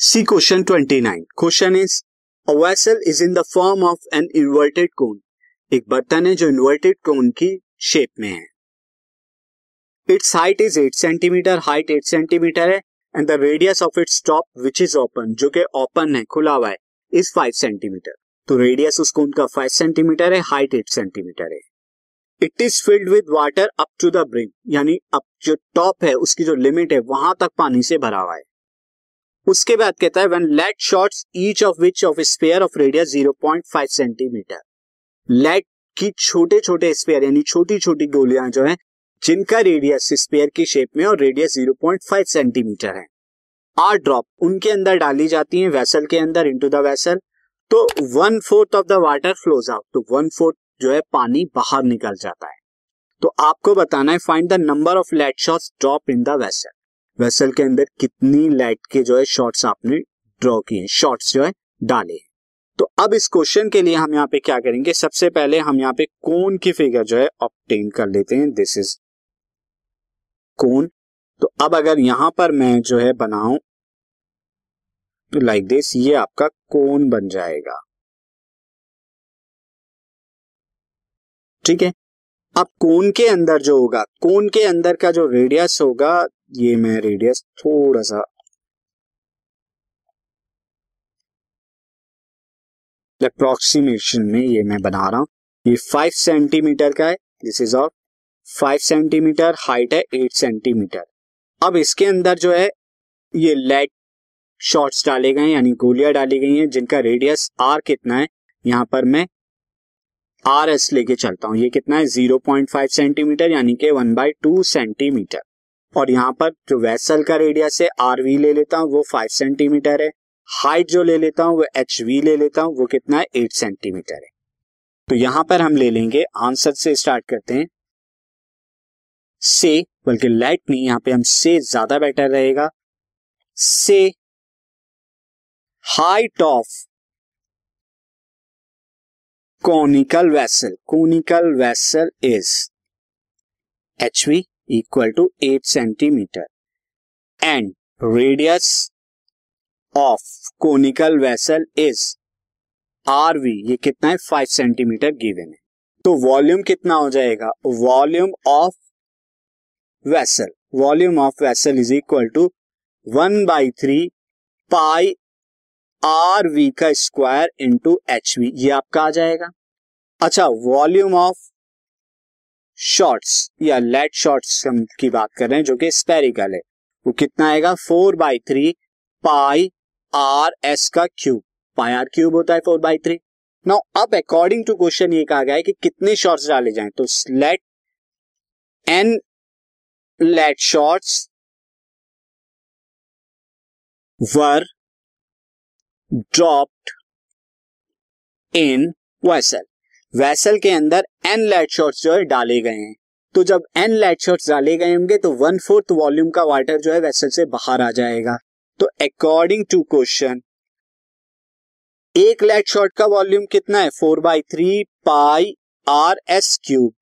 C question twenty nine question is a vessel is in the form of an inverted cone एक बर्तन है जो inverted कोन की shape में है। Its height is eight centimetre height eight centimetre है and the radius of its top which is open जो कि ओपन है, खुला हुआ है इज़ फाइव सेंटीमीटर तो रेडियस उस कोन का फाइव सेंटीमीटर है हाइट एट सेंटीमीटर है। It is filled with water up to the brim यानी अब जो टॉप है, उसकी जो लिमिट है, वहाँ तक पानी से भरा हुआ है। उसके बाद कहता है one lead shots each of which of sphere of radius 0.5 centimetre lead की छोटे छोटे स्पेयर यानी छोटी छोटी गोलियाँ जो है, जिनका रेडियस स्पेयर की शेप में और रेडियस 0.5 सेंटीमीटर है। आर ड्रॉप उनके अंदर डाली जाती है वेसल के अंदर इनटू द वेसल तो one fourth of the water flows out तो वन फोर्थ जो है पानी बाहर निकल जाता है। तो आपको बताना है find the number of lead shots drop in the vessel vessel के अंदर कितनी लाइट के जो है शॉर्ट्स आपने ड्रॉ किए शॉर्ट्स जो है, डाले तो अब इस क्वेश्चन के लिए हम यहाँ पे क्या करेंगे, सबसे पहले हम यहाँ पे कोन की फिगर जो है ऑप्टेन कर लेते हैं दिस इज़ कोन। तो अब अगर यहाँ पर मैं जो है बनाऊँ तो लाइक दिस ये आपका कोन बन जाएगा। ठीक है? अब कोन के अंदर जो होगा, कोन के अंदर का जो रेडियस होगा ये मैं रेडियस थोड़ा सा अप्रोक्सीमेशन में ये मैं बना रहा हूँ। ये फाइव सेंटीमीटर का है। This is of five centimetre height है एट सेंटीमीटर अब इसके अंदर जो है, ये लेट शॉर्ट्स डाले गए यानी गोलियाँ डाली गई हैं, जिनका रेडियस आर कितना है, यहाँ पर मैं आर एस लेके चलता हूँ। ये कितना है? ज़ीरो पॉइंट फाइव सेंटीमीटर यानी कि वन बाई टू सेंटीमीटर और यहाँ पर जो वेसल का रेडियस है आर वी ले लेता हूँ, वो फाइव सेंटीमीटर है। हाइट जो ले लेता हूँ, वो एच वी ले लेता हूँ, वो कितना है? एट सेंटीमीटर है। तो यहाँ पर हम ले लेंगे आंसर से स्टार्ट करते हैं। से, बल्कि लाइट नहीं, यहाँ पे हम से ज़्यादा बेटर रहेगा। से height of conical vessel conical vessel is H V equal to eight centimetre and radius of conical vessel is R V ये कितना है? फाइव सेंटीमीटर गिवन है। तो वॉल्यूम कितना हो जाएगा? Volume of vessel volume of vessel is equal to one by three pi R V का square into H we ये आपका आ जाएगा। अच्छा वॉल्यूम ऑफ़ शॉर्ट्स या लेट शॉर्ट्स की बात कर रहे हैं, जो कि स्पेरिकल है। वो कितना आएगा? Four by three pi R S का क्यूब। पाई आर क्यूब होता है फोर बाई थ्री। नाउ अब अकॉर्डिंग टू क्वेश्चन ये कहा गया है कि कितने शॉर्ट्स डाले जाएँ? तो lead N lead shots were dropped in vessel vessel के अंदर एन लाइट शॉर्ट्स जो है डाले गए हैं। तो जब एन लाइट शॉर्ट्स डाले गए होंगे तो वन फोर्थ वॉल्यूम का वाटर जो है वेसल से बाहर आ जाएगा। तो अकॉर्डिंग टू क्वेश्चन एक लाइट शॉर्ट का वॉल्यूम कितना है? Four by three pi R S cube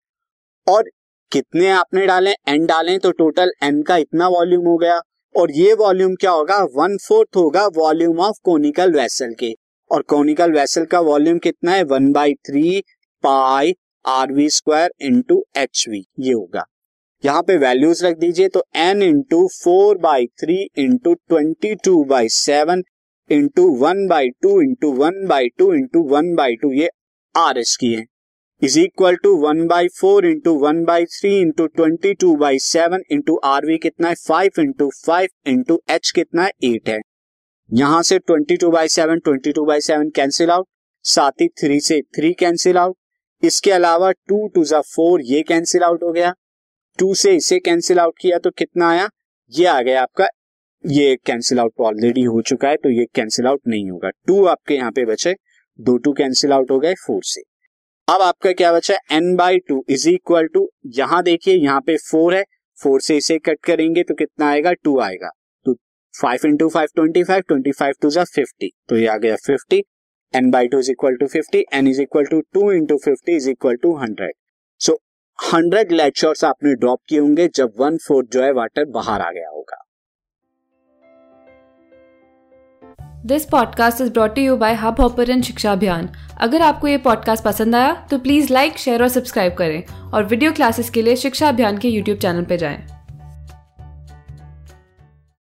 और कितने आपने डाले? एन डाले तो टोटल एन का इतना वॉल्यूम हो गया। और ये वॉल्यूम क्या होगा? वन फोर्थ होगा वॉल्यूम ऑफ़ कोनिकल वेसल के। और कोनिकल वेसल का वॉल्यूम कितना है? One by three pi R V square into H V ये होगा। यहाँ पे वैल्यूज़ रख दीजिए तो N into four by three into twenty two by seven into one by two into one by two into one by two ये R S की है। Is equal to one by four into one by three into twenty two by seven into R V कितना है? Five into five into H कितना है? Eight है। यहाँ से twenty two by seven twenty two by seven cancel out साथ ही three से थ्री कैंसिल आउट इसके अलावा टू टू जा फोर, ये कैंसिल आउट हो गया। टू से इसे कैंसिल आउट किया तो कितना आया? ये आ गया आपका, ये कैंसिल आउट ऑलरेडी हो चुका है तो ये कैंसिल आउट नहीं होगा। टू आपके यहाँ पे बचे, दो, टू कैंसिल आउट हो गए फोर से। अब आपका क्या बचा N by two is equal to यहाँ देखिए, यहाँ पे फोर है फोर से इसे कट करेंगे तो कितना आएगा? टू आएगा। तो five into five twenty five twenty five two जा फिफ्टी तो ये आ गया fifty N by two is equal to fifty N is equal to two into fifty is equal to hundred so hundred lead आपने drop किए होंगे जब one fourth जो है वाटर बाहर आ गया होगा। This podcast is brought you by Hub Hopper शिक्षा अभियान अगर आपको ये पॉडकास्ट पसंद आया तो प्लीज़ लाइक शेयर और सब्सक्राइब करें और वीडियो क्लासेस के लिए शिक्षा अभियान के यूट्यूब चैनल पर जाएँ।